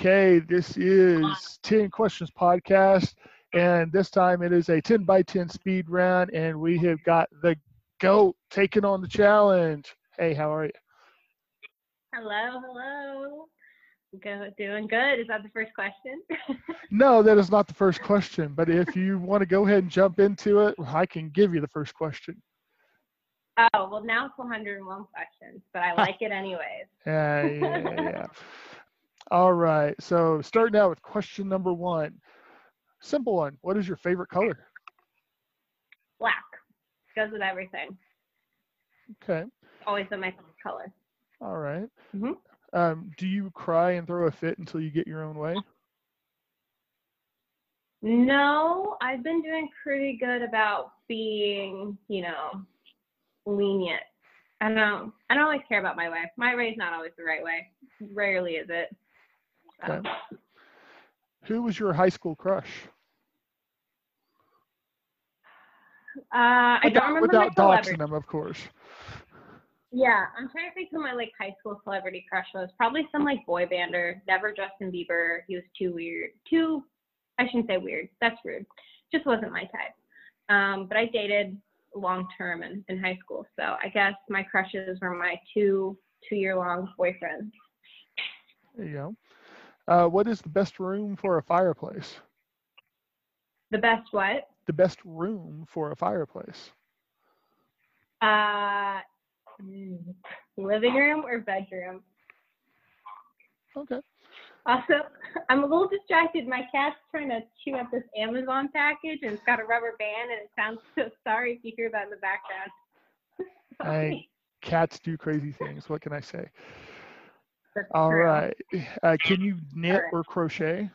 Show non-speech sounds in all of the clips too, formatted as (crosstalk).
Okay, this is 10 Questions Podcast, and this time it is a 10 by 10 speed round, and we have got the GOAT taking on the challenge. Hey, how are you? Hello, hello. Go, doing good. Is that the first question? (laughs) no, that is not the first question, but if you want to go ahead and jump into it, I can give you the first question. Oh, well, now it's 101 questions, but I (laughs) like it anyways. yeah, yeah, yeah. (laughs) All right. So starting out with question number one. Simple one. What is your favorite color? Black. Goes with everything. Okay. Always been my favorite color. All right. Mm-hmm. Um, do you cry and throw a fit until you get your own way? No, I've been doing pretty good about being, you know, lenient. I don't I don't always care about my way. My way is not always the right way. Rarely is it. Okay. Who was your high school crush? Uh, I don't remember without doxing them, of course. Yeah, I'm trying to think who my like high school celebrity crush was. Probably some like boy bander. Never Justin Bieber. He was too weird. Too, I shouldn't say weird. That's rude. Just wasn't my type. Um, but I dated long term in, in high school, so I guess my crushes were my two two year long boyfriends. There you go. Uh, what is the best room for a fireplace? The best what? The best room for a fireplace. Uh, mm, living room or bedroom? Okay. Also, (laughs) I'm a little distracted. My cat's trying to chew up this Amazon package and it's got a rubber band and it sounds so sorry if you hear that in the background. (laughs) I, cats do crazy things. What can I say? All right. Uh, can you knit or crochet?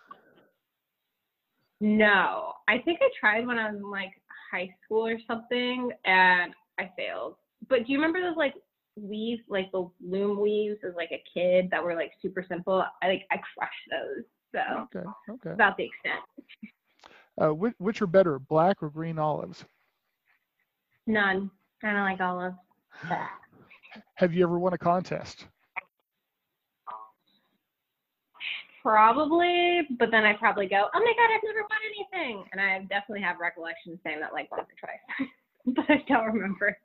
No. I think I tried when I was in like high school or something and I failed. But do you remember those like weaves, like the loom weaves as like a kid that were like super simple? I like I crushed those. So okay, okay. About the extent. Uh, which, which are better, black or green olives? None. I don't like olives. (sighs) Have you ever won a contest? Probably, but then I probably go, oh my god, I've never won anything, and I definitely have recollection saying that like once or twice, (laughs) but I don't remember.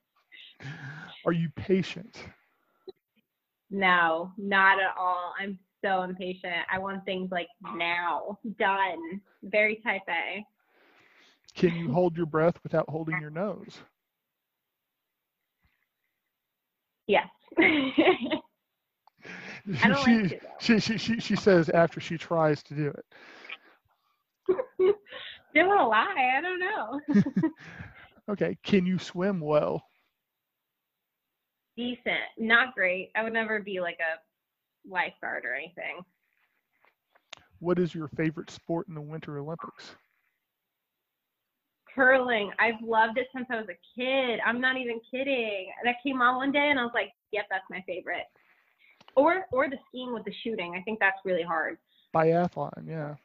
Are you patient? No, not at all. I'm so impatient. I want things like now, done. Very type A. Can you hold your breath without holding your nose? Yes. (laughs) She, like to, she, she, she, she says after she tries to do it. (laughs) don't want lie. I don't know. (laughs) okay. Can you swim well? Decent. Not great. I would never be like a lifeguard or anything. What is your favorite sport in the Winter Olympics? Curling. I've loved it since I was a kid. I'm not even kidding. That came on one day and I was like, yep, that's my favorite. Or or the skiing with the shooting. I think that's really hard. Biathlon, yeah.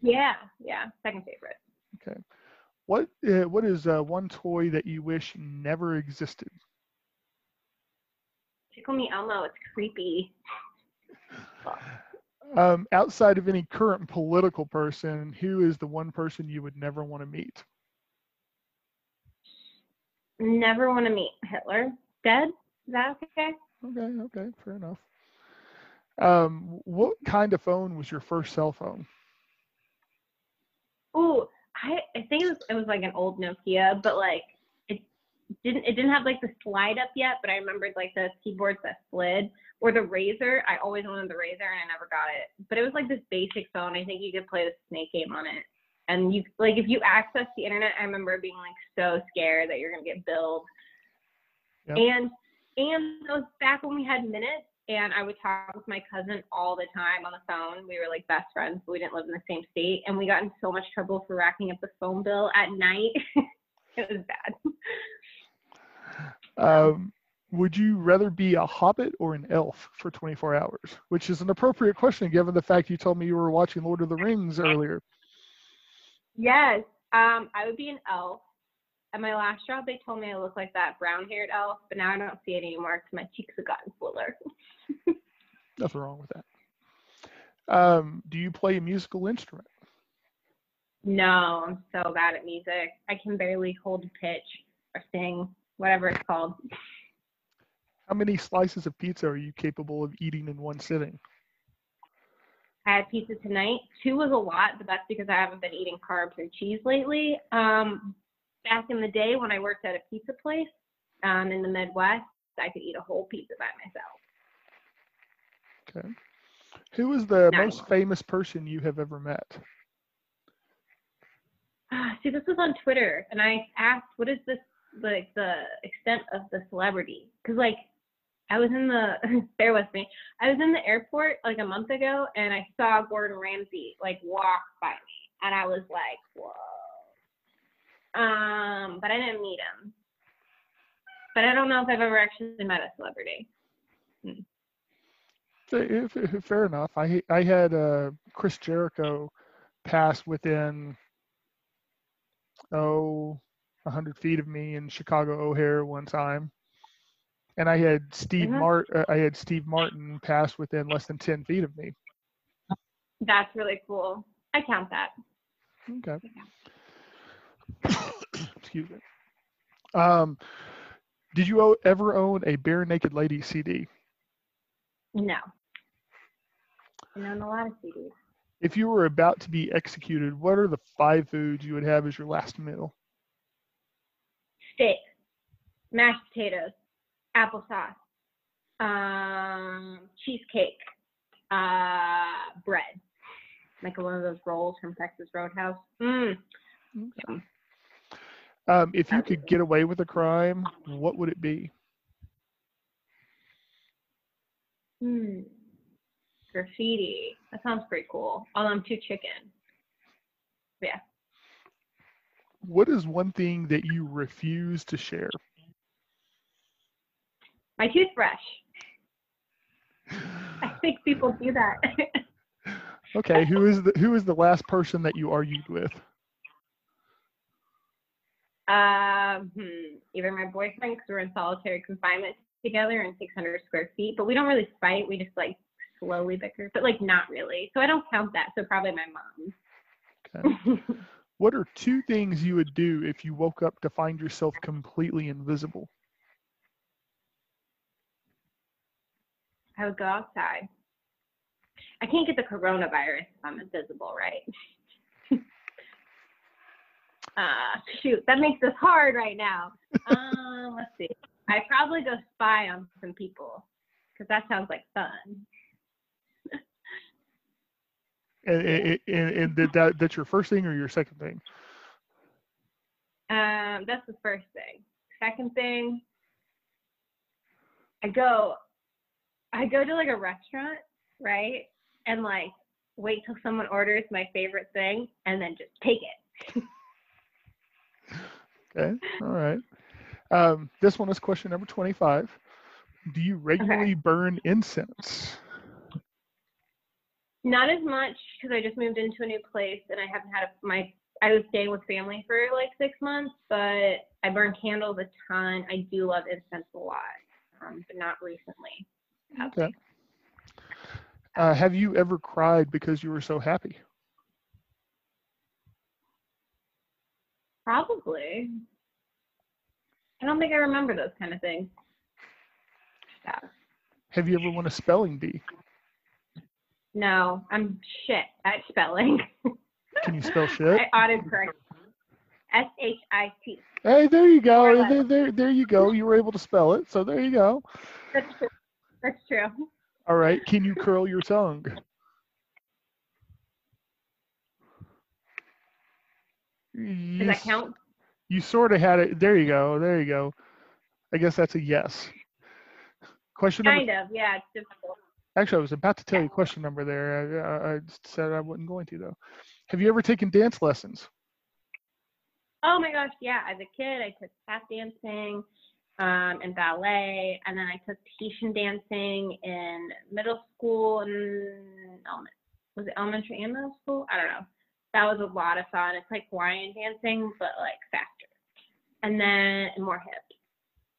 Yeah, yeah. Second favorite. Okay. What uh, what is uh, one toy that you wish never existed? Tickle me Elmo. It's creepy. (laughs) Um, outside of any current political person, who is the one person you would never want to meet? Never want to meet Hitler. Dead? Is that okay? Okay, okay, fair enough. Um, what kind of phone was your first cell phone? Oh, I, I think it was it was like an old Nokia, but like it didn't it didn't have like the slide up yet, but I remembered like the keyboards that slid or the Razr. I always wanted the Razr and I never got it. But it was like this basic phone. I think you could play the Snake game on it. And you like if you access the internet, I remember being like so scared that you're gonna get billed. Yep. And and it was back when we had minutes and I would talk with my cousin all the time on the phone. We were like best friends, but we didn't live in the same state. And we got in so much trouble for racking up the phone bill at night. (laughs) it was bad. Um, would you rather be a hobbit or an elf for 24 hours? Which is an appropriate question given the fact you told me you were watching Lord of the Rings earlier. Yes, um, I would be an elf. At my last job, they told me I looked like that brown haired elf, but now I don't see it anymore because my cheeks have gotten fuller. (laughs) Nothing wrong with that. Um, do you play a musical instrument? No, I'm so bad at music. I can barely hold a pitch or sing, whatever it's called. How many slices of pizza are you capable of eating in one sitting? I had pizza tonight. Two was a lot, but that's because I haven't been eating carbs or cheese lately. Um, back in the day when I worked at a pizza place um, in the Midwest, I could eat a whole pizza by myself. Okay. Who is the Nice. most famous person you have ever met? See, this was on Twitter, and I asked, "What is this like the extent of the celebrity?" Because like, I was in the (laughs) bear with me. I was in the airport like a month ago, and I saw Gordon Ramsay like walk by me, and I was like, "Whoa!" Um, but I didn't meet him. But I don't know if I've ever actually met a celebrity. Fa- Fair enough. I I had uh, Chris Jericho pass within oh a hundred feet of me in Chicago O'Hare one time, and I had Steve Mhm. Mart uh, I had Steve Martin pass within less than ten feet of me. That's really cool. I count that. Okay. Excuse me. Um, did you ever own a Barenaked Lady CD? No. I own a lot of CDs. If you were about to be executed, what are the five foods you would have as your last meal? steak, mashed potatoes, applesauce, um, cheesecake, uh, bread, like one of those rolls from Texas Roadhouse. Mm. Yum. Um, if you could get away with a crime, what would it be? Hmm. Graffiti. That sounds pretty cool. Although I'm too chicken. Yeah. What is one thing that you refuse to share? My toothbrush. I think people do that. (laughs) Okay, who is the who is the last person that you argued with? Um, hmm, either my boyfriend, because we're in solitary confinement together in 600 square feet, but we don't really fight. We just like slowly bicker, but like not really. So I don't count that. So probably my mom. Okay. What are two things you would do if you woke up to find yourself completely invisible? I would go outside. I can't get the coronavirus if I'm invisible, right? Uh, (laughs) shoot, that makes this hard right now. Um, let's see. I'd probably go spy on some people because that sounds like fun. (laughs) And, and, and, and did that that's your first thing or your second thing? Um, that's the first thing. Second thing, I go, I go to like a restaurant, right, and like wait till someone orders my favorite thing and then just take it. (laughs) Okay, all right. Um, this one is question number twenty-five. Do you regularly burn incense? Not as much because I just moved into a new place and I haven't had a, my. I was staying with family for like six months, but I burn candles a ton. I do love incense a lot, um, but not recently. Okay. Uh, have you ever cried because you were so happy? Probably. I don't think I remember those kind of things. Yeah. Have you ever won a spelling bee? No, I'm shit at spelling. Can you spell (laughs) shit? I autocorrect. S H I T. Hey, there you go. There, there, there you go. You were able to spell it, so there you go. That's true. That's true. All right. Can you curl your tongue? Does You, that count? you sort of had it. There you go. There you go. I guess that's a yes. Question number. Kind of. Yeah, it's difficult. Actually, I was about to tell you question number there. I, I, said I wasn't going to though. Have you ever taken dance lessons? Oh my gosh, yeah. As a kid, I took tap dancing um, and ballet, and then I took Tahitian dancing in middle school and element. Was it elementary and middle school? I don't know. That was a lot of fun. It's like Hawaiian dancing, but like faster, and then and more hip.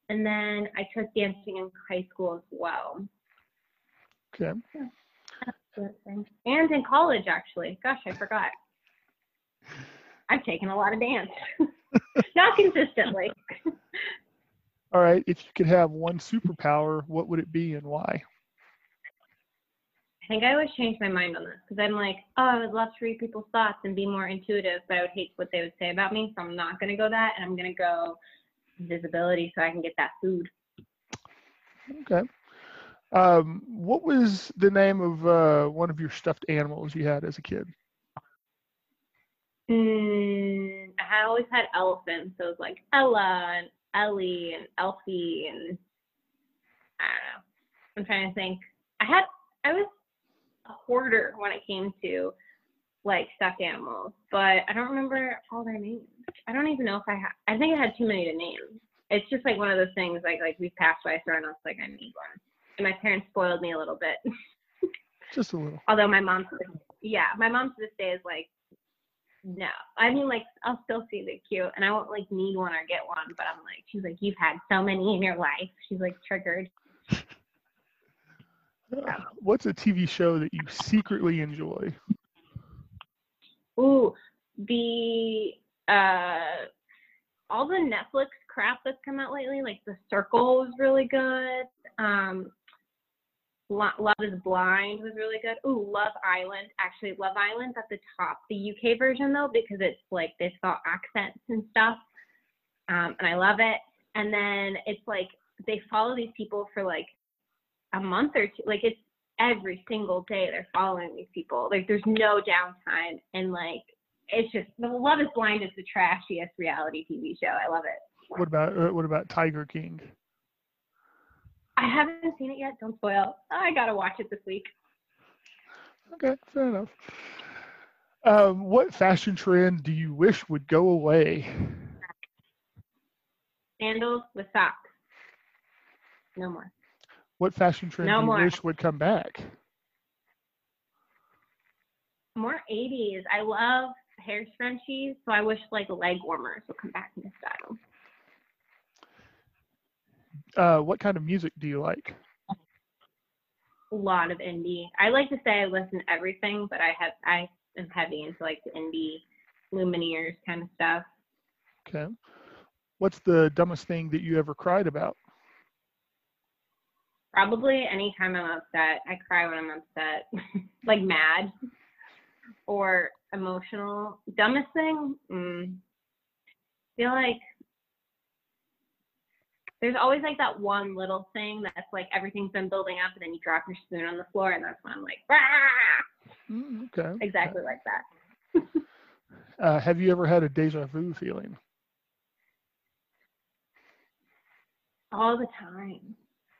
And then I took dancing in high school as well. Okay. And in college, actually. Gosh, I forgot. I've taken a lot of dance. (laughs) Not consistently. All right. If you could have one superpower, what would it be and why? I think I always change my mind on this because I'm like, oh, I would love to read people's thoughts and be more intuitive, but I would hate what they would say about me. So I'm not going to go that. And I'm going to go visibility so I can get that food. Okay. Um, what was the name of uh, one of your stuffed animals you had as a kid? Mm, I always had elephants, so it was like Ella and Ellie and Elfie and I don't know. I'm trying to think. I had I was a hoarder when it came to like stuffed animals, but I don't remember all their names. I don't even know if I had. I think I had too many to name. It's just like one of those things. Like like we passed by store and I was like, I need one. And my parents spoiled me a little bit. (laughs) Just a little. Although my mom, yeah, my mom to this day is like, no. I mean, like I'll still see the cute, and I won't like need one or get one. But I'm like, she's like, you've had so many in your life. She's like triggered. (laughs) What's a TV show that you secretly enjoy? Ooh, the uh, all the Netflix crap that's come out lately, like The Circle was really good. Um, Love is Blind was really good. Ooh, Love Island. Actually, Love Island's at the top. The UK version though, because it's like they've got accents and stuff, um, and I love it. And then it's like they follow these people for like a month or two. Like it's every single day they're following these people. Like there's no downtime, and like it's just the Love is Blind is the trashiest reality TV show. I love it. What about uh, what about Tiger King? I haven't seen it yet. Don't spoil. I gotta watch it this week. Okay, fair enough. Um, what fashion trend do you wish would go away? Sandals with socks. No more. What fashion trend No do you more. wish would come back? More 80s. I love hair scrunchies, so I wish like leg warmers would come back into style. Uh, what kind of music do you like? A lot of indie. I like to say I listen to everything, but I have I am heavy into like the indie Lumineers kind of stuff. Okay. What's the dumbest thing that you ever cried about? Probably anytime I'm upset. I cry when I'm upset, (laughs) like mad or emotional. Dumbest thing? Mm. feel like there's always like that one little thing that's like everything's been building up and then you drop your spoon on the floor and that's when I'm like, Rah! Mm, okay. exactly like that. (laughs) Uh, have you ever had a deja vu feeling? All the time.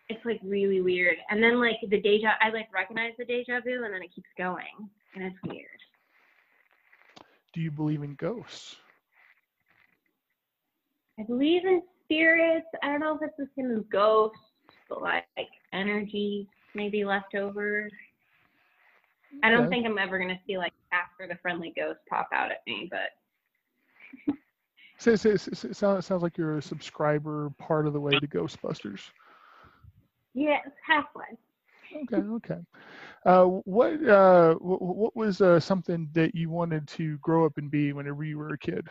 It's like really weird. And then like the deja, I like recognize the deja vu and then it keeps going and it's weird. Do you believe in ghosts? I believe in spirits. I don't know if it's the same as ghosts, but like energy maybe left over. I don't think I'm ever gonna see like Casper the friendly ghost pop out at me, but So, so, so, so- sounds sounds like you're a subscriber part of the way to Ghostbusters. It's halfway. Okay, okay. Uh, what uh, what, what was uh, something that you wanted to grow up and be whenever you were a kid?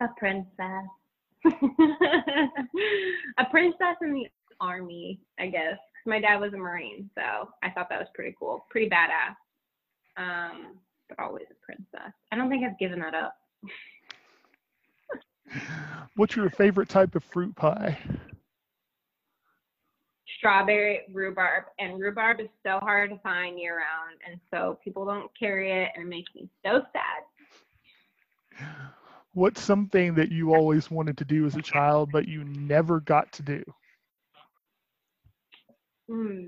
A princess. (laughs) a princess in the army, I guess. My dad was a marine, so I thought that was pretty cool, pretty badass. Um, but always a princess. I don't think I've given that up. (laughs) What's your favorite type of fruit pie? Strawberry rhubarb and rhubarb is so hard to find year round and so people don't carry it and it makes me so sad. What's something that you always wanted to do as a child but you never got to do? Hmm.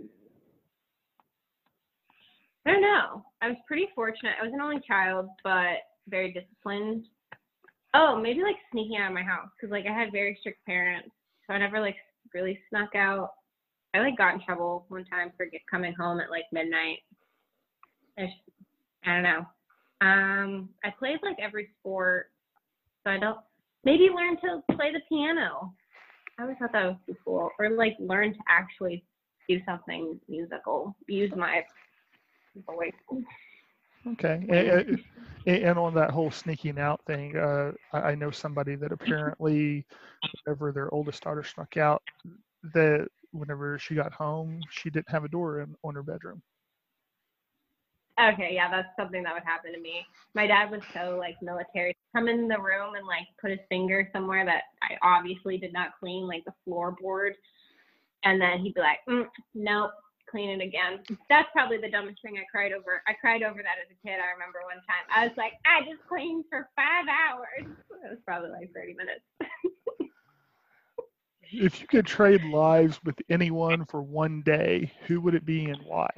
i don't know. I was pretty fortunate. I was an only child but very disciplined. Oh maybe like sneaking out of my house because like i had very strict parents so i never like really snuck out i like got in trouble one time for get, coming home at like midnight I, just, I don't know um i played like every sport so i don't maybe learn to play the piano i always thought that was pretty cool or like learn to actually do something musical. Use my voice. Okay. And, and- on that whole sneaking out thing, uh, I, know somebody that apparently, whenever their oldest daughter snuck out, that whenever she got home, she didn't have a door in on her bedroom. Okay, yeah, that's something that would happen to me. My dad was so like military. Come in the room and like put his finger somewhere that I obviously did not clean, like the floorboard, and then he'd be like, mm, "Nope, clean it again." That's probably the dumbest thing I cried over. I cried over that as a kid. I remember one time I was like, "I just cleaned for five hours." (laughs) It was probably like 30 minutes. If you could trade lives with anyone for one day, who would it be and why?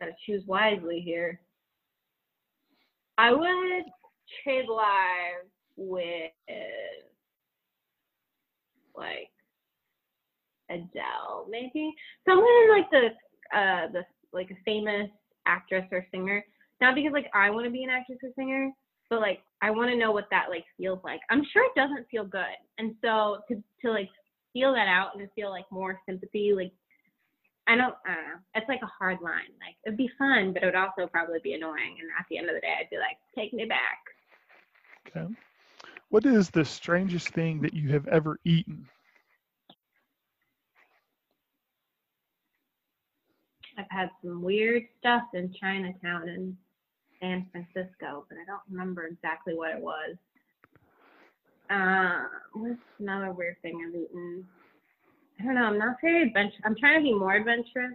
Gotta choose wisely here. I would trade lives with like Adele, maybe someone like the uh the like a famous actress or singer. Not because like I want to be an actress or singer, but like I want to know what that like feels like. I'm sure it doesn't feel good, and so to to like feel that out and to feel like more sympathy, like I don't, I don't know. It's like a hard line. Like it'd be fun, but it would also probably be annoying. And at the end of the day, I'd be like, take me back. Okay. What is the strangest thing that you have ever eaten? I've had some weird stuff in Chinatown and San Francisco, but I don't remember exactly what it was. Uh, what's another weird thing I've eaten? I don't know. I'm not very adventurous. I'm trying to be more adventurous.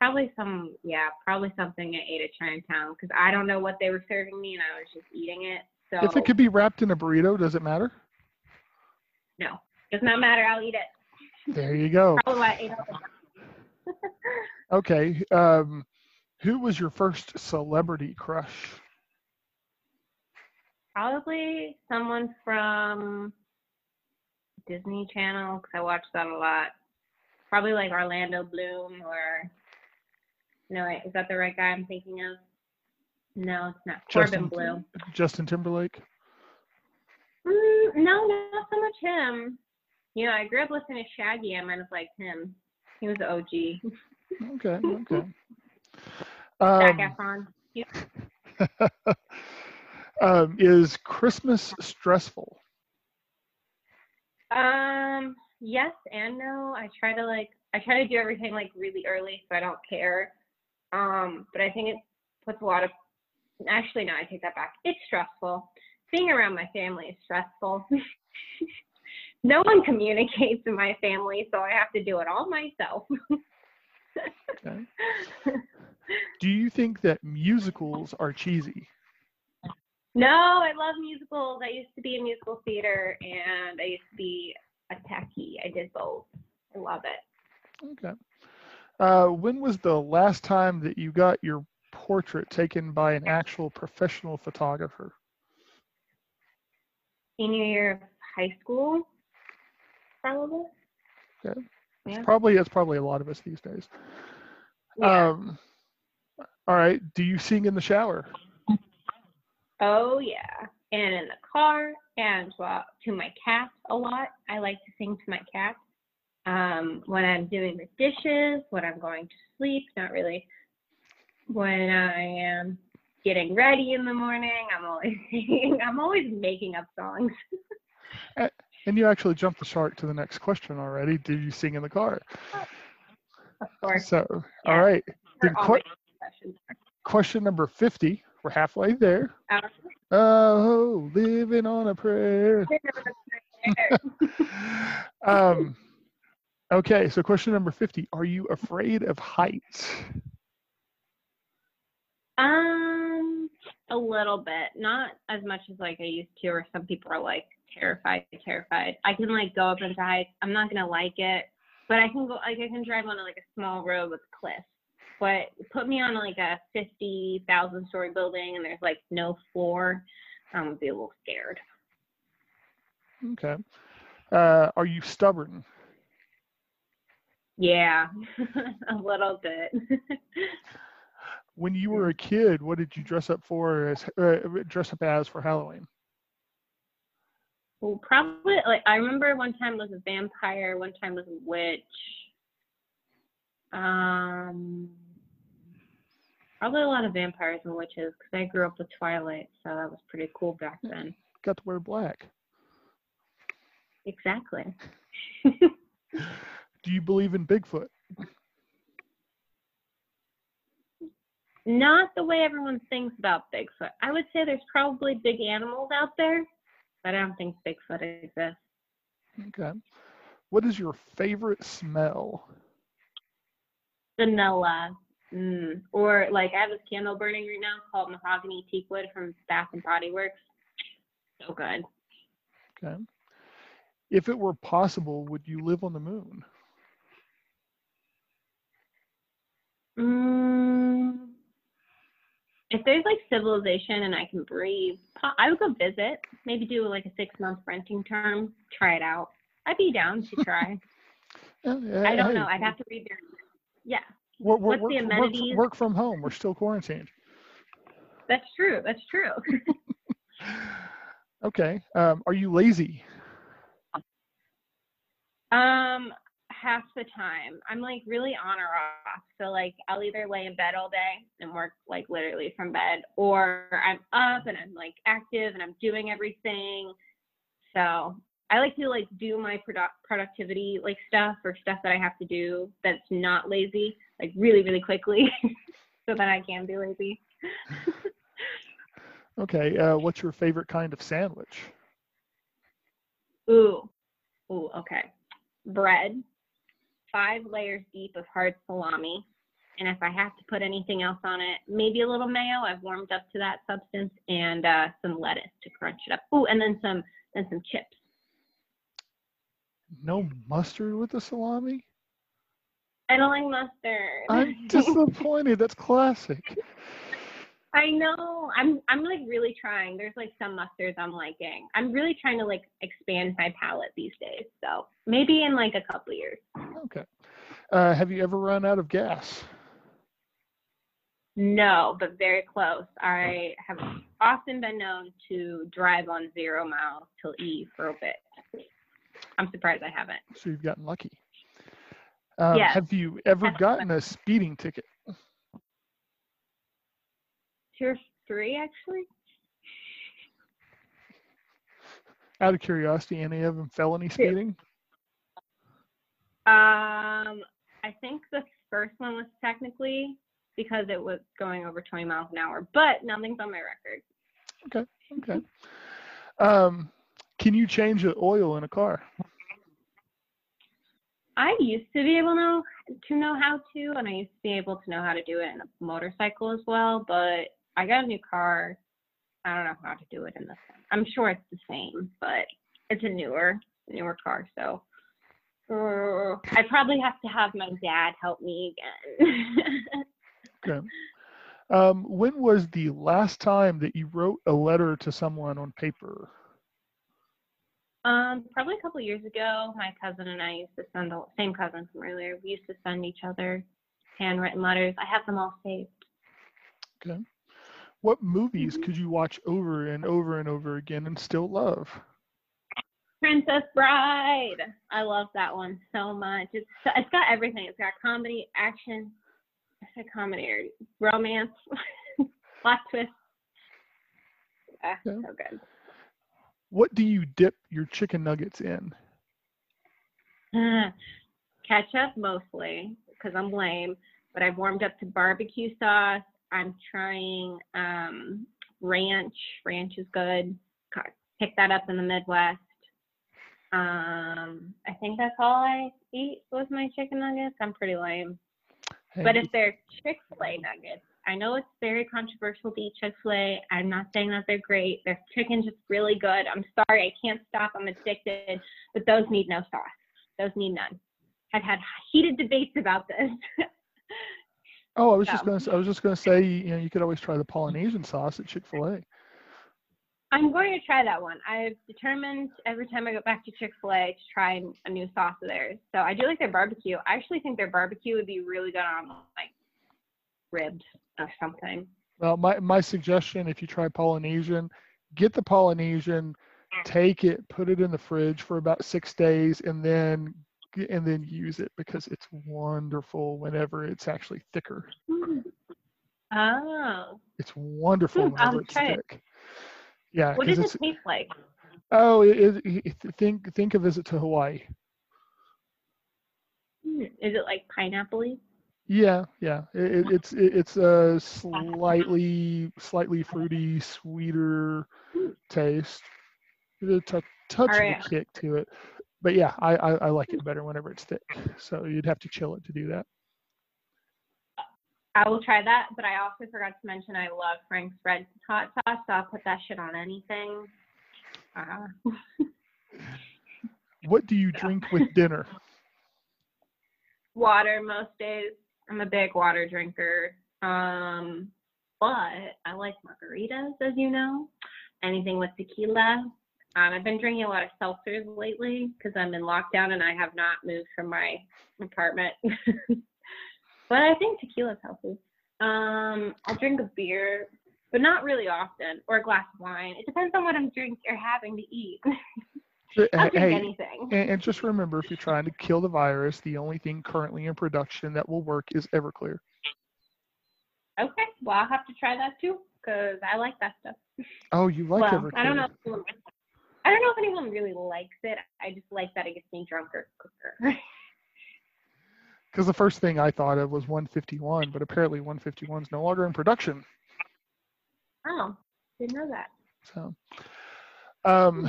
Probably some, yeah, probably something I ate at Chinatown because I don't know what they were serving me and I was just eating it. So If it could be wrapped in a burrito, does it matter? no, does not matter. I'll eat it. There you go. Probably why I ate all the (laughs) Okay. Um, who was your first celebrity crush? Probably someone from Disney Channel because I watched that a lot. Probably like Orlando Bloom or no, wait, is that the right guy I'm thinking of? No, it's not. Corbin Justin, Bloom. Justin Timberlake. Mm, no, not so much him. You know, I grew up listening to Shaggy. I might have liked him. He was OG. Okay. Okay. (laughs) Zac Um, (laughs) um, is Christmas stressful? Um, yes and no. I try to like I try to do everything like really early so I don't care. Um, but I think it puts a lot of actually no, I take that back. It's stressful. Being around my family is stressful. (laughs) no one communicates in my family, so I have to do it all myself. (laughs) Okay. Do you think that musicals are cheesy? no, I love musicals. I used to be in musical theater and I used to be a techie. I did both. I love it. Okay. Uh, when was the last time that you got your portrait taken by an actual professional photographer? Senior year of high school, probably. Okay. Yeah. It's probably it's probably a lot of us these days. Yeah. Um, all right. Do you sing in the shower? Oh yeah, and in the car, and well, to my cat a lot. I like to sing to my cat. Um, when I'm doing the dishes, when I'm going to sleep, not really. When I am getting ready in the morning, I'm always (laughs) singing. I'm always making up songs. (laughs) And you actually jumped the shark to the next question already. Do you sing in the car? Of course, So, Yeah. all right. Then all que- my questions. question number 50. We're halfway there. Oh, living on a prayer. (laughs) um, okay, so question number 50. Are you afraid of heights? Um, a little bit, not as much as like I used to, or some people are like terrified, terrified. I can like go up into heights. I'm not gonna like it, but I can go like I can drive on like a small road with cliffs. But put me on like a fifty thousand story building and there's like no floor, I would be a little scared. Okay. Uh, are you stubborn? Yeah, (laughs) a little bit. When you were a kid, what did you dress up for as uh, dress up as for Halloween? Well, probably like I remember one time was a vampire, one time was a witch. Um, probably a lot of vampires and witches because I grew up with Twilight, so that was pretty cool back mm. then. Got to wear black. Exactly. (laughs) Do you believe in Bigfoot? Not the way everyone thinks about Bigfoot. I would say there's probably big animals out there, but I don't think Bigfoot exists. Okay. What is your favorite smell? Vanilla. Mm. Or like I have this candle burning right now called Mahogany Teakwood from Bath and Body Works. So good. Okay. If it were possible, would you live on the moon? Mm, if there's like civilization and I can breathe, I would go visit. Maybe do like a six month renting term. Try it out. I'd be down to try. (laughs) Yeah, yeah, I don't hey, know. I'd have to read their. Yeah, Work, work, what's the work, work, amenities? work from home. We're still quarantined. that's true. That's true. (laughs) Okay. Um, are you lazy? Um, half the time. I'm like really on or off. So like I'll either lay in bed all day and work like literally from bed, or I'm up and I'm like active and I'm doing everything. So I like to like do my product productivity like stuff or stuff that I have to do that's not lazy, like really, really quickly (laughs) so that I can be lazy. (laughs) Okay. Uh, what's your favorite kind of sandwich? Ooh. Ooh, okay. Bread, five layers deep of hard salami. And if I have to put anything else on it, maybe a little mayo. I've warmed up to that substance and uh, some lettuce to crunch it up. Ooh, and then some then some chips. No mustard with the salami? Like mustard. I'm (laughs) disappointed. That's classic. I know. I'm I'm like really trying. There's like some mustards I'm liking. I'm really trying to like expand my palate these days. So maybe in like a couple years. Okay. Uh, have you ever run out of gas? No, but very close. I have often been known to drive on zero miles till E for a bit. I'm surprised I haven't. So you've gotten lucky. Um, Yes. Have you ever That's gotten a speeding ticket? Two or three, actually. Out of curiosity, any of them felony speeding? Um, I think the first one was technically because it was going over 20 miles an hour, but nothing's on my record. Okay. Um, can you change the oil in a car? I used to be able to know, to know how to, and I used to be able to know how to do it in a motorcycle as well. But I got a new car. I don't know how to do it in this. I'm sure it's the same, but it's a newer, newer car, so uh, I probably have to have my dad help me again. (laughs) Okay. Um, when was the last time that you wrote a letter to someone on paper? Um, probably a couple years ago, my cousin and I used to send the same cousin from earlier. We used to send each other handwritten letters. I have them all saved. Okay. What movies Mhm. could you watch over and over and over again and still love? Princess Bride. I love that one so much. It's it's got everything. It's got comedy, action, I said comedy or romance, (laughs) plot twist. Ah, Yeah. so good. What do you dip your chicken nuggets in? (laughs) Ketchup mostly because I'm lame, but I've warmed up to barbecue sauce. I'm trying um, ranch. Ranch is good. Pick that up in the Midwest. Um, I think that's all I eat with my chicken nuggets. I'm pretty lame. But Hey, if they're Chick fil A nuggets, I know it's very controversial to eat Chick fil A. I'm not saying that they're great. Their chicken's just really good. I'm sorry, I can't stop. I'm addicted. But those need no sauce. Those need none. I've had heated debates about this. (laughs) oh, I was just gonna, s- I was just gonna say, you know, you could always try the Polynesian sauce at Chick Fil A. I'm going to try that one. I've determined every time I go back to Chick fil A to try a new sauce of theirs. So I do like their barbecue. I actually think their barbecue would be really good on like ribs or something. Well, my my suggestion, if you try Polynesian, get the Polynesian, take it, put it in the fridge for about six days, and then and then use it because it's wonderful whenever it's actually thicker. Hmm. Oh, It's wonderful I'll whenever it's try it. thick. Yeah, what does it taste like? oh, it, it, it- think think a visit to Hawaii. Hmm, Is it like pineapple Yeah, yeah. It, it, it's it, it's a slightly slightly fruity, sweeter taste. A tou- touch of a kick to it. But yeah, I, I I like it better whenever it's thick. So you'd have to chill it to do that. I will try that, but I also forgot to mention I love Frank's red hot sauce, so I'll put that shit on anything. Uh, (laughs) What do you drink with dinner? (laughs) water most days. I'm a big water drinker. Um, but I like margaritas, as you know. Anything with tequila. Um, I've been drinking a lot of seltzers lately because I'm in lockdown and I have not moved from my apartment. (laughs) but I think tequila's healthy. Um, I'll drink a beer, but not really often, or a glass of wine. It depends on what I'm drinking or having to eat. (laughs) I'll Hey, anything. and, and just remember, if you're trying to kill the virus, the only thing currently in production that will work is Everclear. Okay, well I'll have to try that too because I like that stuff. Oh, you like well, Everclear? I don't know. If anyone, I don't know if anyone really likes it. I just like that it gets me drunker quicker. (laughs) Because the first thing I thought of was 151, but apparently 151 is no longer in production. oh, didn't know that. So, um,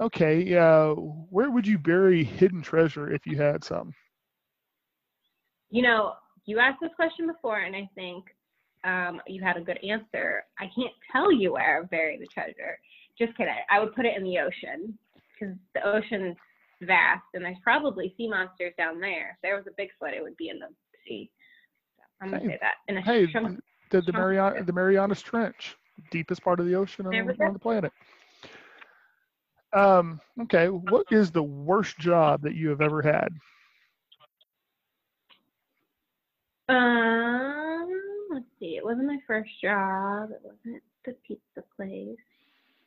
okay. Uh, where would you bury hidden treasure if you had some? You know, you asked this question before, and I think um, you had a good answer. I can't tell you where I bury the treasure. Just kidding. I would put it in the ocean because the ocean's vast, and there's probably sea monsters down there. If there was a Bigfoot, it would be in the sea. So I'm gonna Hey, say that. In a Hey, chunk- the, the. Mariana, the Marianas Trench, deepest part of the ocean on, There we the- go. on the planet. Um, okay. What is the worst job that you have ever had? Um, let's see. It wasn't my first job. It wasn't the pizza place.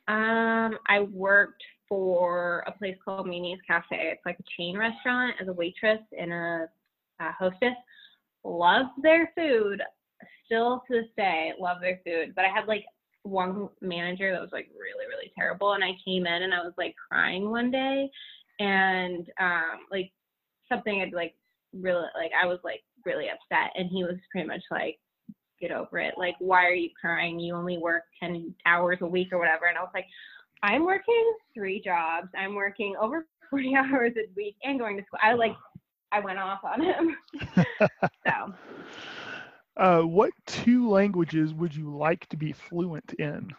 Um, I worked for a place called Mimi's Cafe. It's like a chain restaurant as a waitress and a, a hostess. Love their food. Still to this day, love their food. But I had like one manager that was like really, really terrible. And I came in and I was like crying one day and um like something had like really like I was like really upset and he was pretty much like get over it. Like why are you crying? You only work 10 hours a week or whatever. And I was like I'm working three jobs. I'm working over (laughs) 40 hours a week and going to school. I like I went off on him. (laughs) So Uh, what two languages would you like to be fluent in?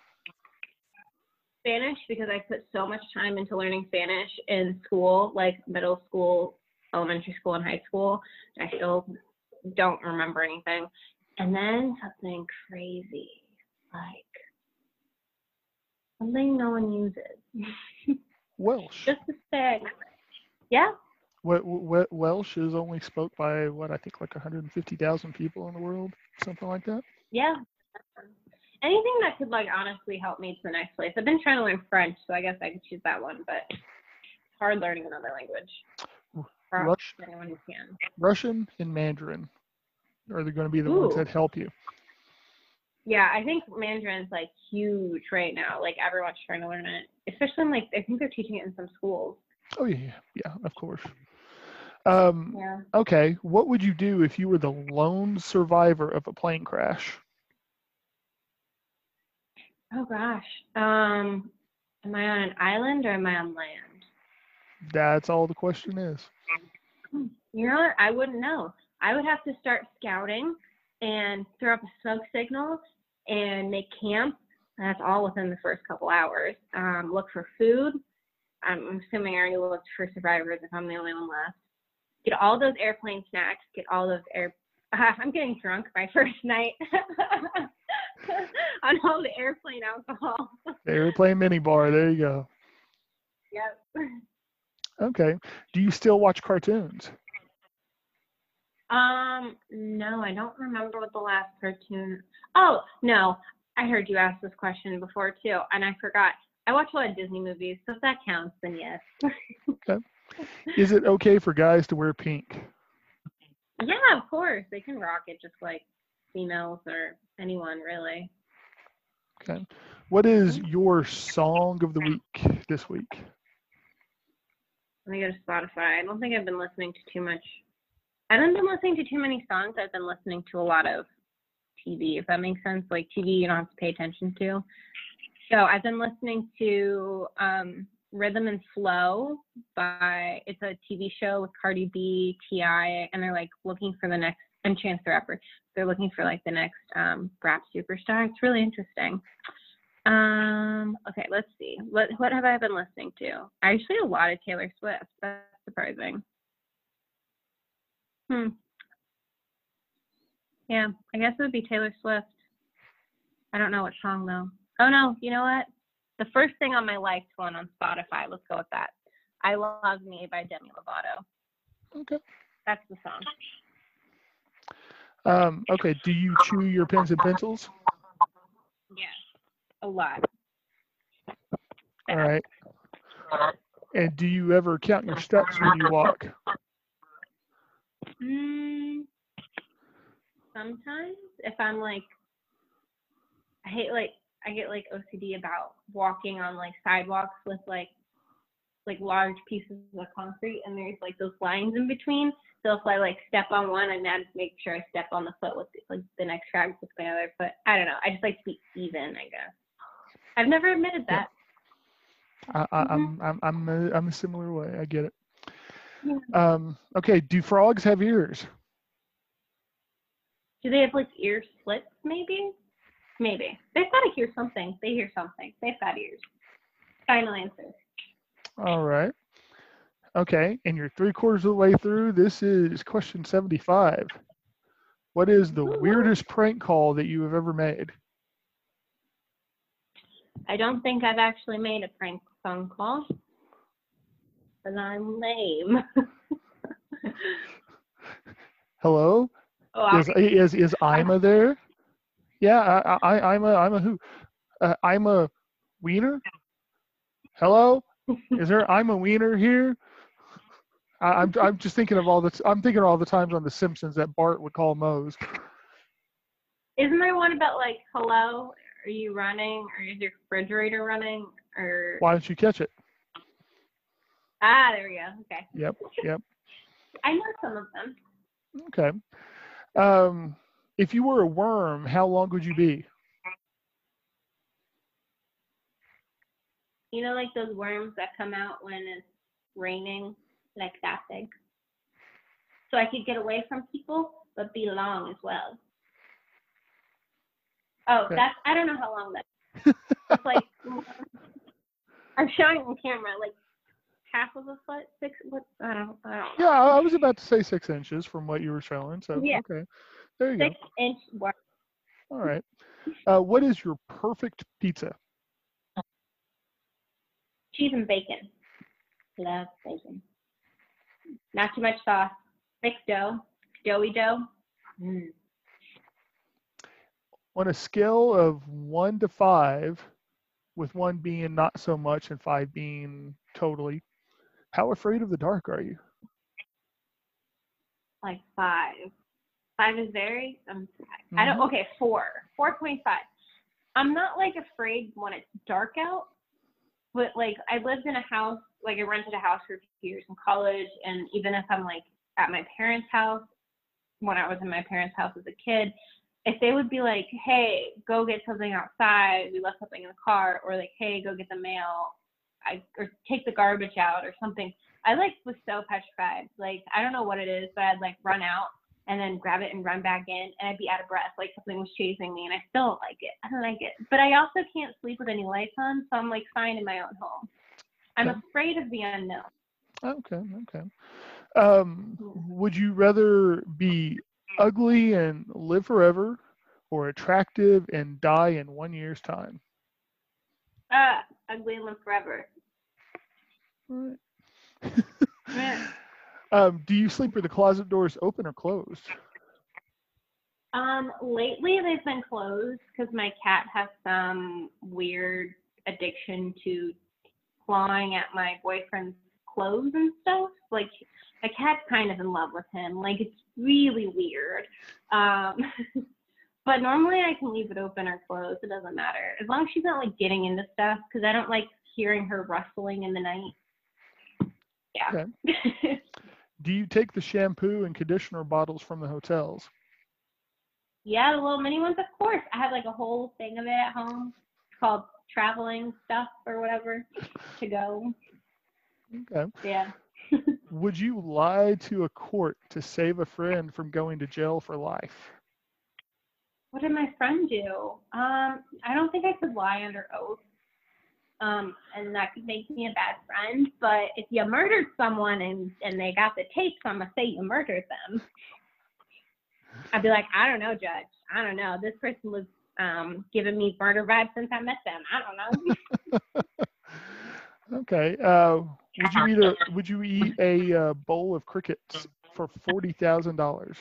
Spanish because I put so much time into learning Spanish in school like middle school elementary school and high school I still don't remember anything and then something crazy like something no one uses (laughs) Welsh. just to say yeah Welsh is only spoke by what I think like 150,000 people in the world, something like that. yeah anything that could like honestly help me to the next place i've been trying to learn french so i guess i could choose that one but it's hard learning another language Rush, anyone who can Russian and Mandarin are they going to be the ones that help you? Yeah, I think Mandarin's like huge right now. Like everyone's trying to learn it, especially in, like I think they're teaching it in some schools. Oh yeah, yeah, of course. Um, Yeah. okay, what would you do if you were the lone survivor of a plane crash? Oh gosh. Um, am I on an island or am I on land? That's all the question is. You know what? I wouldn't know. I would have to start scouting and throw up a smoke signal and make camp. That's all within the first couple hours. Um, look for food. I'm assuming I already looked for survivors if I'm the only one left. Get all those airplane snacks. Get all those air. (laughs) I'm getting drunk my first night (laughs) on all the airplane alcohol. (laughs) Airplane mini bar. There you go. yep. Okay. Do you still watch cartoons? Um, no, I don't remember what the last cartoon. Oh, no, I heard you ask this question before too, and I forgot. I watch a lot of Disney movies, so if that counts, then yes. Is it okay for guys to wear pink? yeah, of course. They can rock it just like females or anyone really. Okay. What is your song of the week this week? Let me go to Spotify. I don't think I've been listening to too much. I haven't been listening to too many songs. I've been listening to a lot of TV, if that makes sense. Like TV, you don't have to pay attention to. So I've been listening to um, Rhythm and Flow by. It's a TV show with Cardi B, T.I., and they're like looking for the next and Chance the Rapper. They're looking for like the next um, rap superstar. It's really interesting. Um, okay, let's see. What what have I been listening to? Actually, a lot of Taylor Swift. That's surprising. Hmm. Yeah, I guess it would be Taylor Swift. I don't know what song though. Oh no, you know what? The first thing on my liked one on Spotify. Let's go with that. I Love Me by Demi Lovato. Okay. That's the song. Um, okay. Do you chew your pens and pencils? Yeah, a lot. All right. And do you ever count your steps when you walk? Mm, sometimes if I'm like, I hate like I get like OCD about walking on like sidewalks with like like large pieces of concrete and there's like those lines in between. So if I like step on one, I just make sure I step on the foot with like the next track with my other foot. I don't know. I just like to be even. I guess. I've never admitted that. I, I, I'm I'm I'm a, I'm a similar way. I get it. Yeah. Um, okay. Do frogs have ears? Do they have like ear slits? Maybe. Maybe they've got to hear something. They hear something. They've got ears. Final answer. All right. Okay. And you're three quarters of the way through. This is question 75. What is the Ooh. weirdest prank call that you have ever made? I don't think I've actually made a prank phone call. but I'm lame. (laughs) Hello? oh, Is is is Ima there? Yeah, I, I I'm a I'm a who? Uh, I'm a wiener. Hello? Is there I'm a wiener here? I, I'm I'm just thinking of all the I'm thinking of all the times on The Simpsons that Bart would call Moe's. Isn't there one about like, hello, are you running? Or is your refrigerator running? Or Why don't you catch it? ah, there we go. Okay, Yep, yep. (laughs) I know some of them. Okay. Um, if you were a worm, how long would you be? You know, like those worms that come out when it's raining, like that big. So I could get away from people, but be long as well. Oh, Okay. that's I don't know how long that. (laughs) It's like I'm showing on camera, like half of a foot, six. What? I don't. I don't know. Yeah, I I was about to say six inches from what you were showing. So Yeah. okay, there you go. Six inch worm. All right. Uh, what is your perfect pizza? Cheese and bacon. Love bacon. Not too much sauce. Thick dough. Doughy dough. Mm. On a scale of one to five, with one being not so much and five being totally, how afraid of the dark are you? Like five. Five is very. Um, I don't. Okay, four. Four point five. I'm not like afraid when it's dark out, but like I lived in a house. Like I rented a house for a few years in college, and even if I'm like at my parents' house, when I was in my parents' house as a kid, if they would be like, "Hey, go get something outside," we left something in the car, or like, "Hey, go get the mail," I or take the garbage out or something. I like was so petrified. Like I don't know what it is, but I'd like run out and then grab it and run back in, and I'd be out of breath, like something was chasing me, and I still don't like it. I don't like it. But I also can't sleep with any lights on, so I'm like fine in my own home. I'm Okay. afraid of the unknown. Okay, okay. Um, would you rather be ugly and live forever, or attractive and die in one year's time? Ah, ugly and live forever. All Yeah. (laughs) um, do you sleep with the closet doors open or closed? Um, lately they've been closed because my cat has some weird addiction to clawing at my boyfriend's clothes and stuff. Like my cat's kind of in love with him. Like it's really weird. Um, (laughs) but normally I can leave it open or closed. It doesn't matter as long as she's not like getting into stuff because I don't like hearing her rustling in the night. Yeah. Okay. (laughs) Do you take the shampoo and conditioner bottles from the hotels? yeah, the little mini ones, of course. I have like a whole thing of it at home. Called traveling stuff or whatever (laughs) to go. Okay. Yeah. (laughs) Would you lie to a court to save a friend from going to jail for life? what did my friend do? Um, I don't think I could lie under oath. Um, and that could make me a bad friend. But if you murdered someone and, and they got the tapes, I'm gonna say you murdered them. I'd be like, I don't know, judge. I don't know. This person was um giving me murder vibes since I met them. I don't know. (laughs) Okay. Uh, would you eat a Would you eat a uh, bowl of crickets for forty thousand dollars?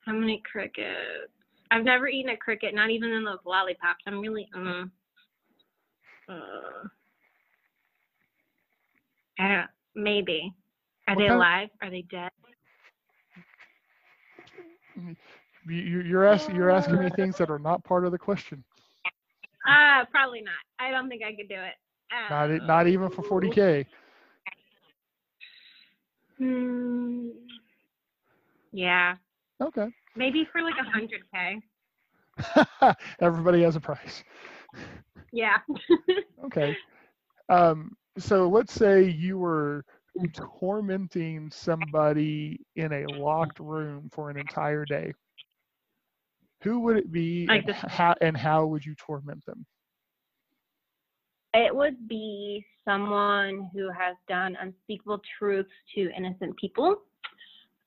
How many crickets? I've never eaten a cricket, not even in those lollipops. I'm really um uh, I don't maybe. Are What they alive? Are they dead? You, you're asking You're asking me things that are not part of the question. Uh probably not. I don't think I could do it. Uh, Not Not even for forty k. Hmm. Yeah. Okay. Maybe for like hundred K. (laughs) Everybody has a price. Yeah. Okay. Um, so let's say you were tormenting somebody in a locked room for an entire day. Who would it be Like and, this- how, and how would you torment them? It would be someone who has done unspeakable truths to innocent people.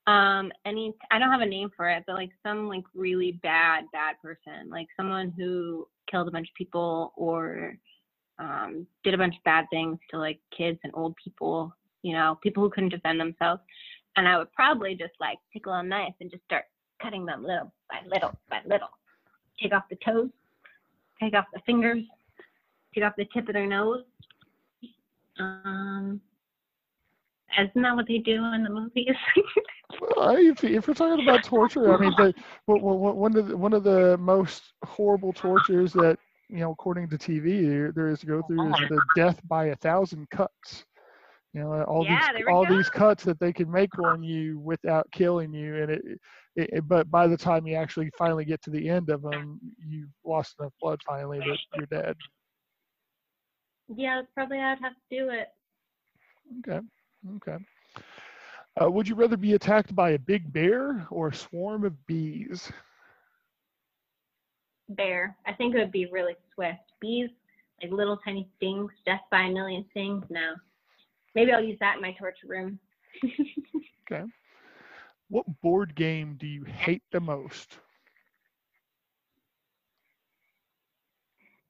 Um, any I don't have a name for it, but like some like really bad, bad person, like someone who killed a bunch of people or um, did a bunch of bad things to like kids and old people, you know, people who couldn't defend themselves. And I would probably just like take a little knife and just start cutting them little by little by little. Take off the toes, take off the fingers, take off the tip of their nose. Um, isn't that what they do in the movies? (laughs) Well, if, if we're talking about torture, I mean, the, one- one one of the, one of the most horrible tortures that you know, according to TV, there, there is to go through is the death by a thousand cuts. You know, all Yeah, these all go. these cuts that they can make on you without killing you, and it, it, it- but by the time you actually finally get to the end of them, you've lost enough blood finally that you're dead. yeah, probably I'd have to do it. Okay, okay. Uh, would you rather be attacked by a big bear or a swarm of bees? Bear. I think it would be really swift. Bees, like little tiny stings, death by a million stings. No. Maybe I'll use that in my torture room. (laughs) Okay. What board game do you hate the most?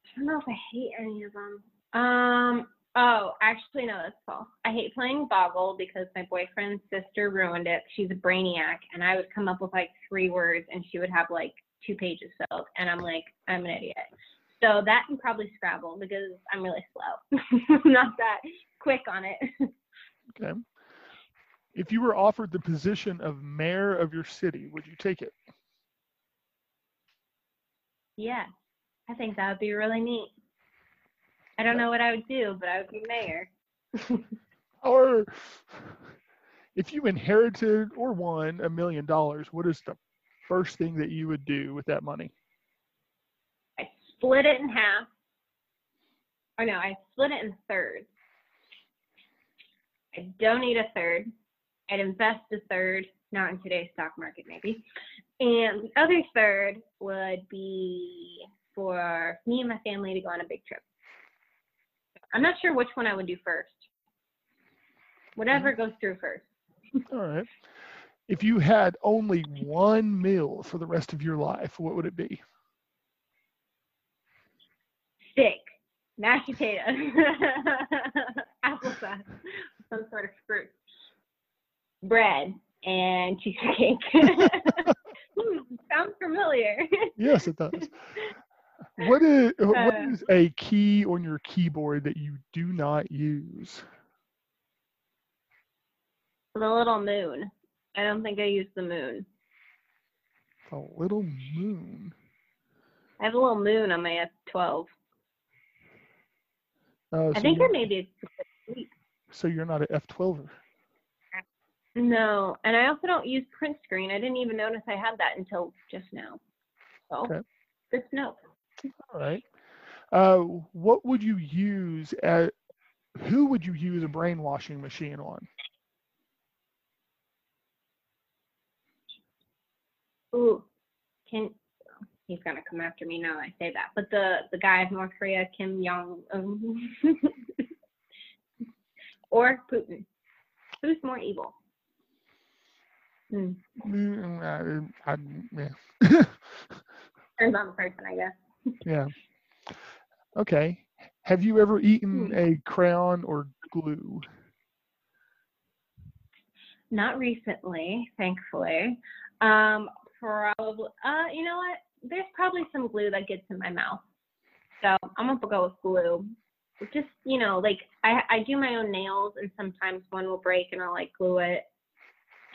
I don't know if I hate any of them. Um. Oh, actually, no, that's false. I hate playing Boggle because my boyfriend's sister ruined it. She's a brainiac, and I would come up with like three words, and she would have like two pages filled, and I'm like, I'm an idiot. So that and probably Scrabble because I'm really slow. (laughs) Not that quick on it. Okay. If you were offered the position of mayor of your city, would you take it? yeah, I think that would be really neat. I don't know what I would do, but I would be mayor. (laughs) Or if you inherited or won a million dollars, what is the first thing that you would do with that money? I split it in half. Or no, I split it in thirds. I'd donate a third. I'd invest a third, not in today's stock market maybe. And the other third would be for me and my family to go on a big trip. I'm not sure which one I would do first. Whatever goes through first. (laughs) All right. If you had only one meal for the rest of your life, what would it be? Steak, mashed potatoes, (laughs) applesauce, some sort of fruit, bread, and cheesecake. (laughs) Hmm, Sounds familiar. Yes, it does. What is (laughs) what Uh. is a key on your keyboard that you do not use? The little moon. I don't think I use the moon. A little moon. I have a little moon on my F12. Uh, I think you're, I maybe so you're not an F12er. no, and I also don't use print screen. I didn't even notice I had that until just now. So Okay. good to know. All right. Uh, what would you use at? Who would you use a brainwashing machine on? Ooh, can he's gonna come after me now that I say that. But the the guy of North Korea, Kim Jong Un, (laughs) or Putin, who's more evil? Hmm. Mm, I, I, yeah. (laughs) Depends on the person, I guess. Yeah. Okay. Have you ever eaten Hmm. a crayon or glue? Not recently, thankfully. Um, probably. Uh, you know what? There's probably some glue that gets in my mouth, so I'm gonna go with glue. Just you know, like I I do my own nails, and sometimes one will break, and I'll like glue it,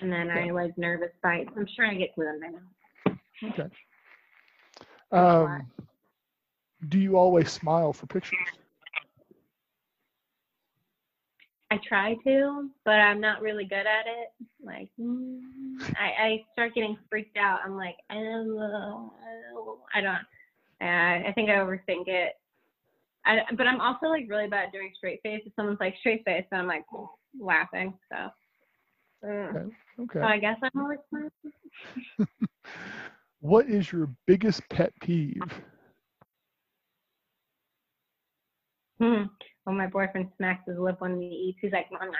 and then I like nervous bites. I'm sure I get glue in my mouth. Okay. Um, do you always smile for pictures? I try to, but I'm not really good at it. Like, mm, I, I start getting freaked out. I'm like, I don't know. I don't. Uh, I think I overthink it. I, but I'm also like really bad at doing straight face. If someone's like straight face, then I'm like laughing. So, mm. Okay. Okay. so I guess I'm always smiling. (laughs) What is your biggest pet peeve? Hmm. When my boyfriend smacks his lip when he eats, he's like, "Nom, nom, nom,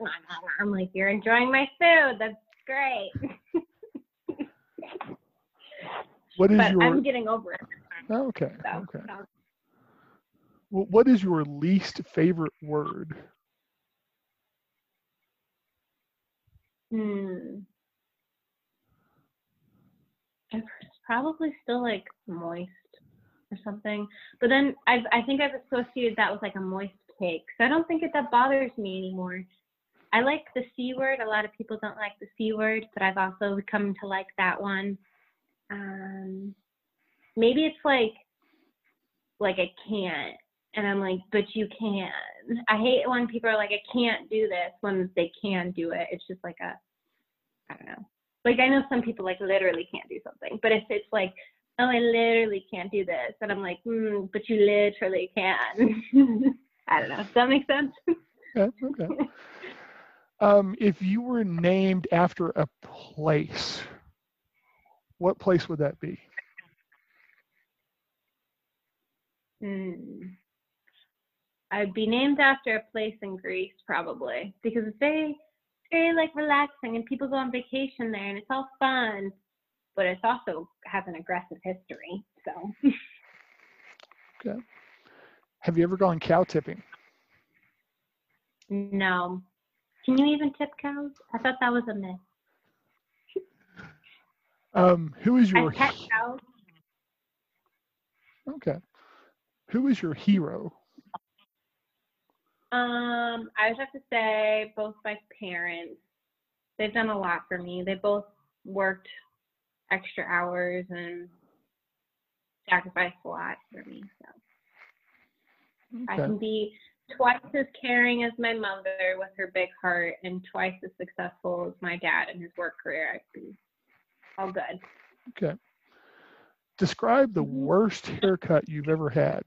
nom, nom, nom." I'm like, you're enjoying my food. That's great. (laughs) What is but your I'm getting over it. oh, okay? So, Okay. so. Wh- What is your least favorite word? Hmm. It's probably still like moist or something. But then I've I think I've associated that with like a moist cake. So I don't think it that bothers me anymore. I like the C word. A lot of people don't like the C word, but I've also come to like that one. Um maybe it's like like I can't and I'm like, but you can. I hate when people are like, I can't do this when they can do it. It's just like a, I don't know. Like I know some people like literally can't do something, but if it's like, oh, I literally can't do this, and I'm like, mm, but you literally can. (laughs) I don't know. Does that make sense? Okay. Okay. um, if you were named after a place, what place would that be? Hmm. I'd be named after a place in Greece probably because it's very, very like relaxing and people go on vacation there and it's all fun, but it also has an aggressive history. So okay. Have you ever gone cow tipping? no. Can you even tip cows? I thought that was a myth. Um, who is I your pet he- cows. okay? Who is your hero? Um, I would have to say both my parents. They've done a lot for me. They both worked extra hours and sacrificed a lot for me. So I can be twice as caring as my mother with her big heart and twice as successful as my dad in his work career. I can be all good. Okay. Describe the Mhm. worst haircut you've ever had.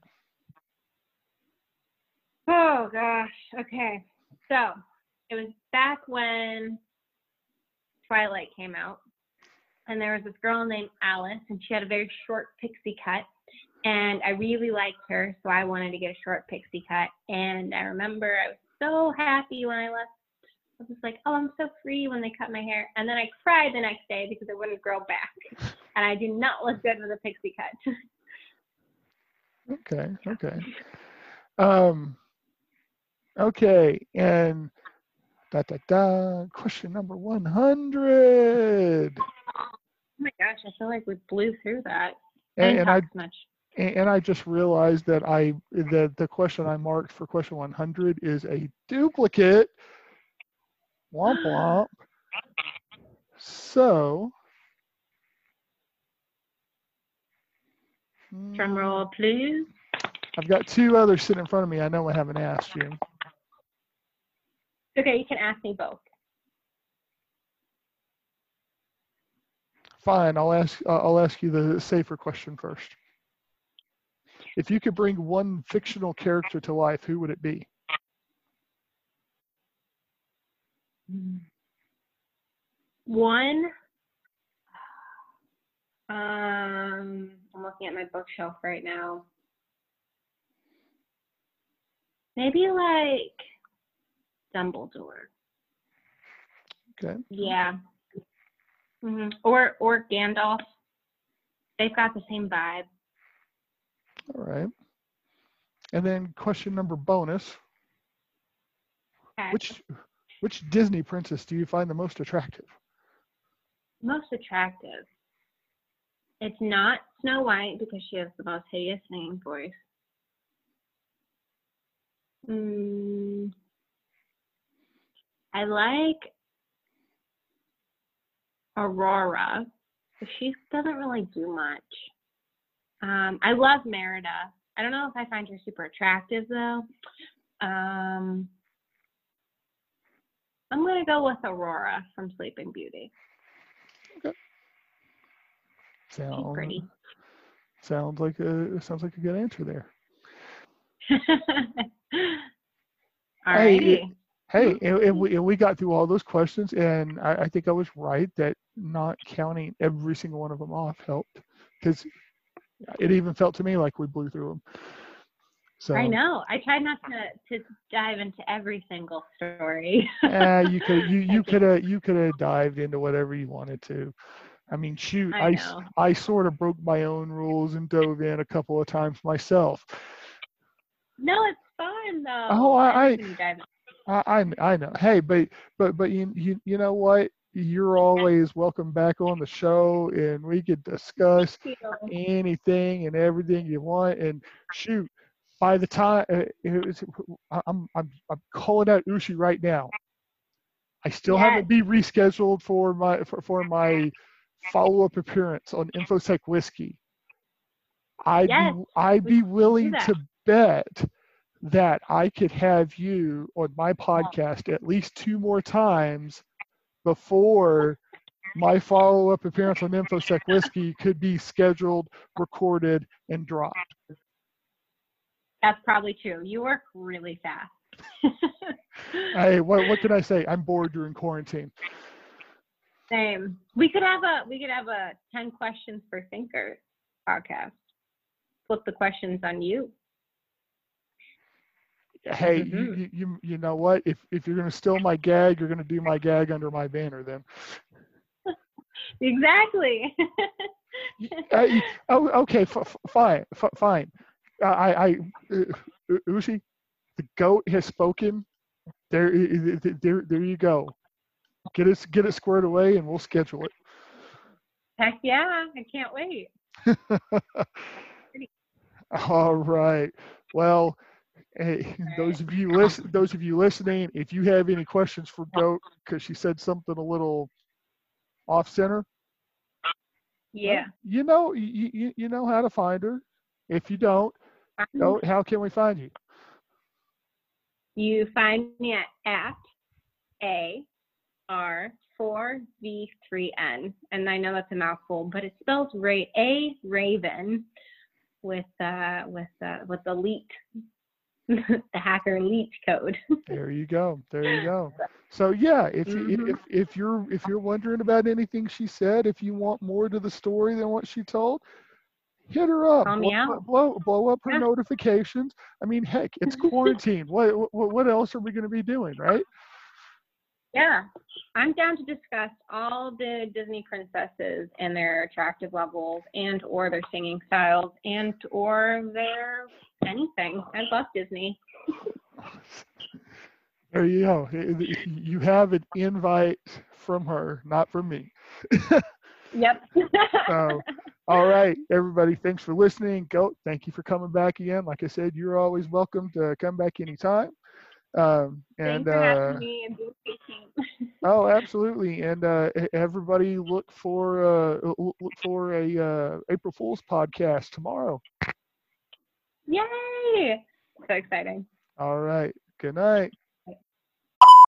Oh gosh. Okay. So it was back when Twilight came out, and there was this girl named Alice, and she had a very short pixie cut, and I really liked her, so I wanted to get a short pixie cut. And I remember I was so happy when I left. I was like, oh, I'm so free when they cut my hair. And then I cried the next day because it wouldn't grow back. (laughs) And I did not look good with a pixie cut. Okay. Okay. Um, okay. And da da da. Question number one hundred. Oh my gosh, I feel like we blew through that. And, and I much. And, I just realized that I that the question I marked for question 100 is a duplicate. Womp womp. So. Drum hmm, roll, please. I've got two others sitting in front of me. I know I haven't asked you. Okay, you can ask me both. Fine, I'll ask. uh, I'll ask you the safer question first. If you could bring one fictional character to life, who would it be? One. Um, I'm looking at my bookshelf right now. Maybe like Dumbledore. Okay. Yeah. Hmm Or or Gandalf. They've got the same vibe. All right. And then question number bonus. Okay. Which which Disney princess do you find the most attractive? most attractive. It's not Snow White because she has the most hideous singing voice. Mm, I like Aurora, she doesn't really do much. Um, I love Merida. I don't know if I find her super attractive though. Um, I'm gonna go with Aurora from Sleeping Beauty. Sound, pretty. sounds like a sounds like a good answer there. (laughs) Hey, Hey, and, and we, and we got through all those questions, and I, I think I was right that not counting every single one of them off helped because it even felt to me like we blew through them. So I know. I tried not to to dive into every single story. (laughs) uh, you could you you could have you could have dived into whatever you wanted to. I mean, shoot, I I. I sort of broke my own rules and dove in a couple of times myself. no, it's fun though. Oh, I- I- when you dive in. I, I I know. Hey, but but but you you you know what? You're always welcome back on the show, and we could discuss anything and everything you want. And shoot, by the time uh, was, I'm I'm I'm calling out Ushi right now. I still haven't been rescheduled for my for, for my follow up appearance on InfoSec Whiskey. I'd Yes, be I'd we be willing to bet that I could have you on my podcast at least two more times before my follow up appearance on InfoSec Whiskey could be scheduled, recorded, and dropped. That's probably true. You work really fast. (laughs) Hey, what what can I say? I'm bored during quarantine. Same. We could have a we could have a ten questions for thinkers podcast. Flip the questions on you. Hey, you, Mhm. you, you you know what? If if you're gonna steal my gag, you're gonna do my gag under my banner then. (laughs) Exactly. I, oh, okay, f- f- fine, f- fine. I, I, uh, Ushi, the goat has spoken. There, there, there you go. Get it, get it squared away, and we'll schedule it. Heck yeah, I can't wait. (laughs) All right. Well, hey, (laughs) those of you listen, those of you listening, if you have any questions for Goat, because she said something a little off center, Yeah. you know, you, you, you know how to find her. If you don't, Goat, how can we find you? You find me at, at A R 4V3N. And I know that's a mouthful, but it spells ra- A Raven with uh with uh with the leak (laughs) the hacker leak code. (laughs) There you go. There you go. So yeah, if Mhm. if if you're if you're wondering about anything she said, if you want more to the story than what she told, hit her up. Blow, blow blow up her Yeah. notifications. I mean, heck, it's (laughs) quarantine. what, what what else are we going to be doing, right? Yeah. I'm down to discuss all the Disney princesses and their attractive levels and or their singing styles and or their anything. I love Disney. (laughs) There you go. You have an invite from her, not from me. (laughs) Yep. So, all right, everybody, thanks for listening. Go. thank you for coming back again. Like I said, you're always welcome to come back anytime. Um, and Thanks for having uh, (laughs) oh, absolutely. And uh, everybody, look for uh, look for a uh, April Fool's podcast tomorrow. Yay! So exciting. All right. Good night.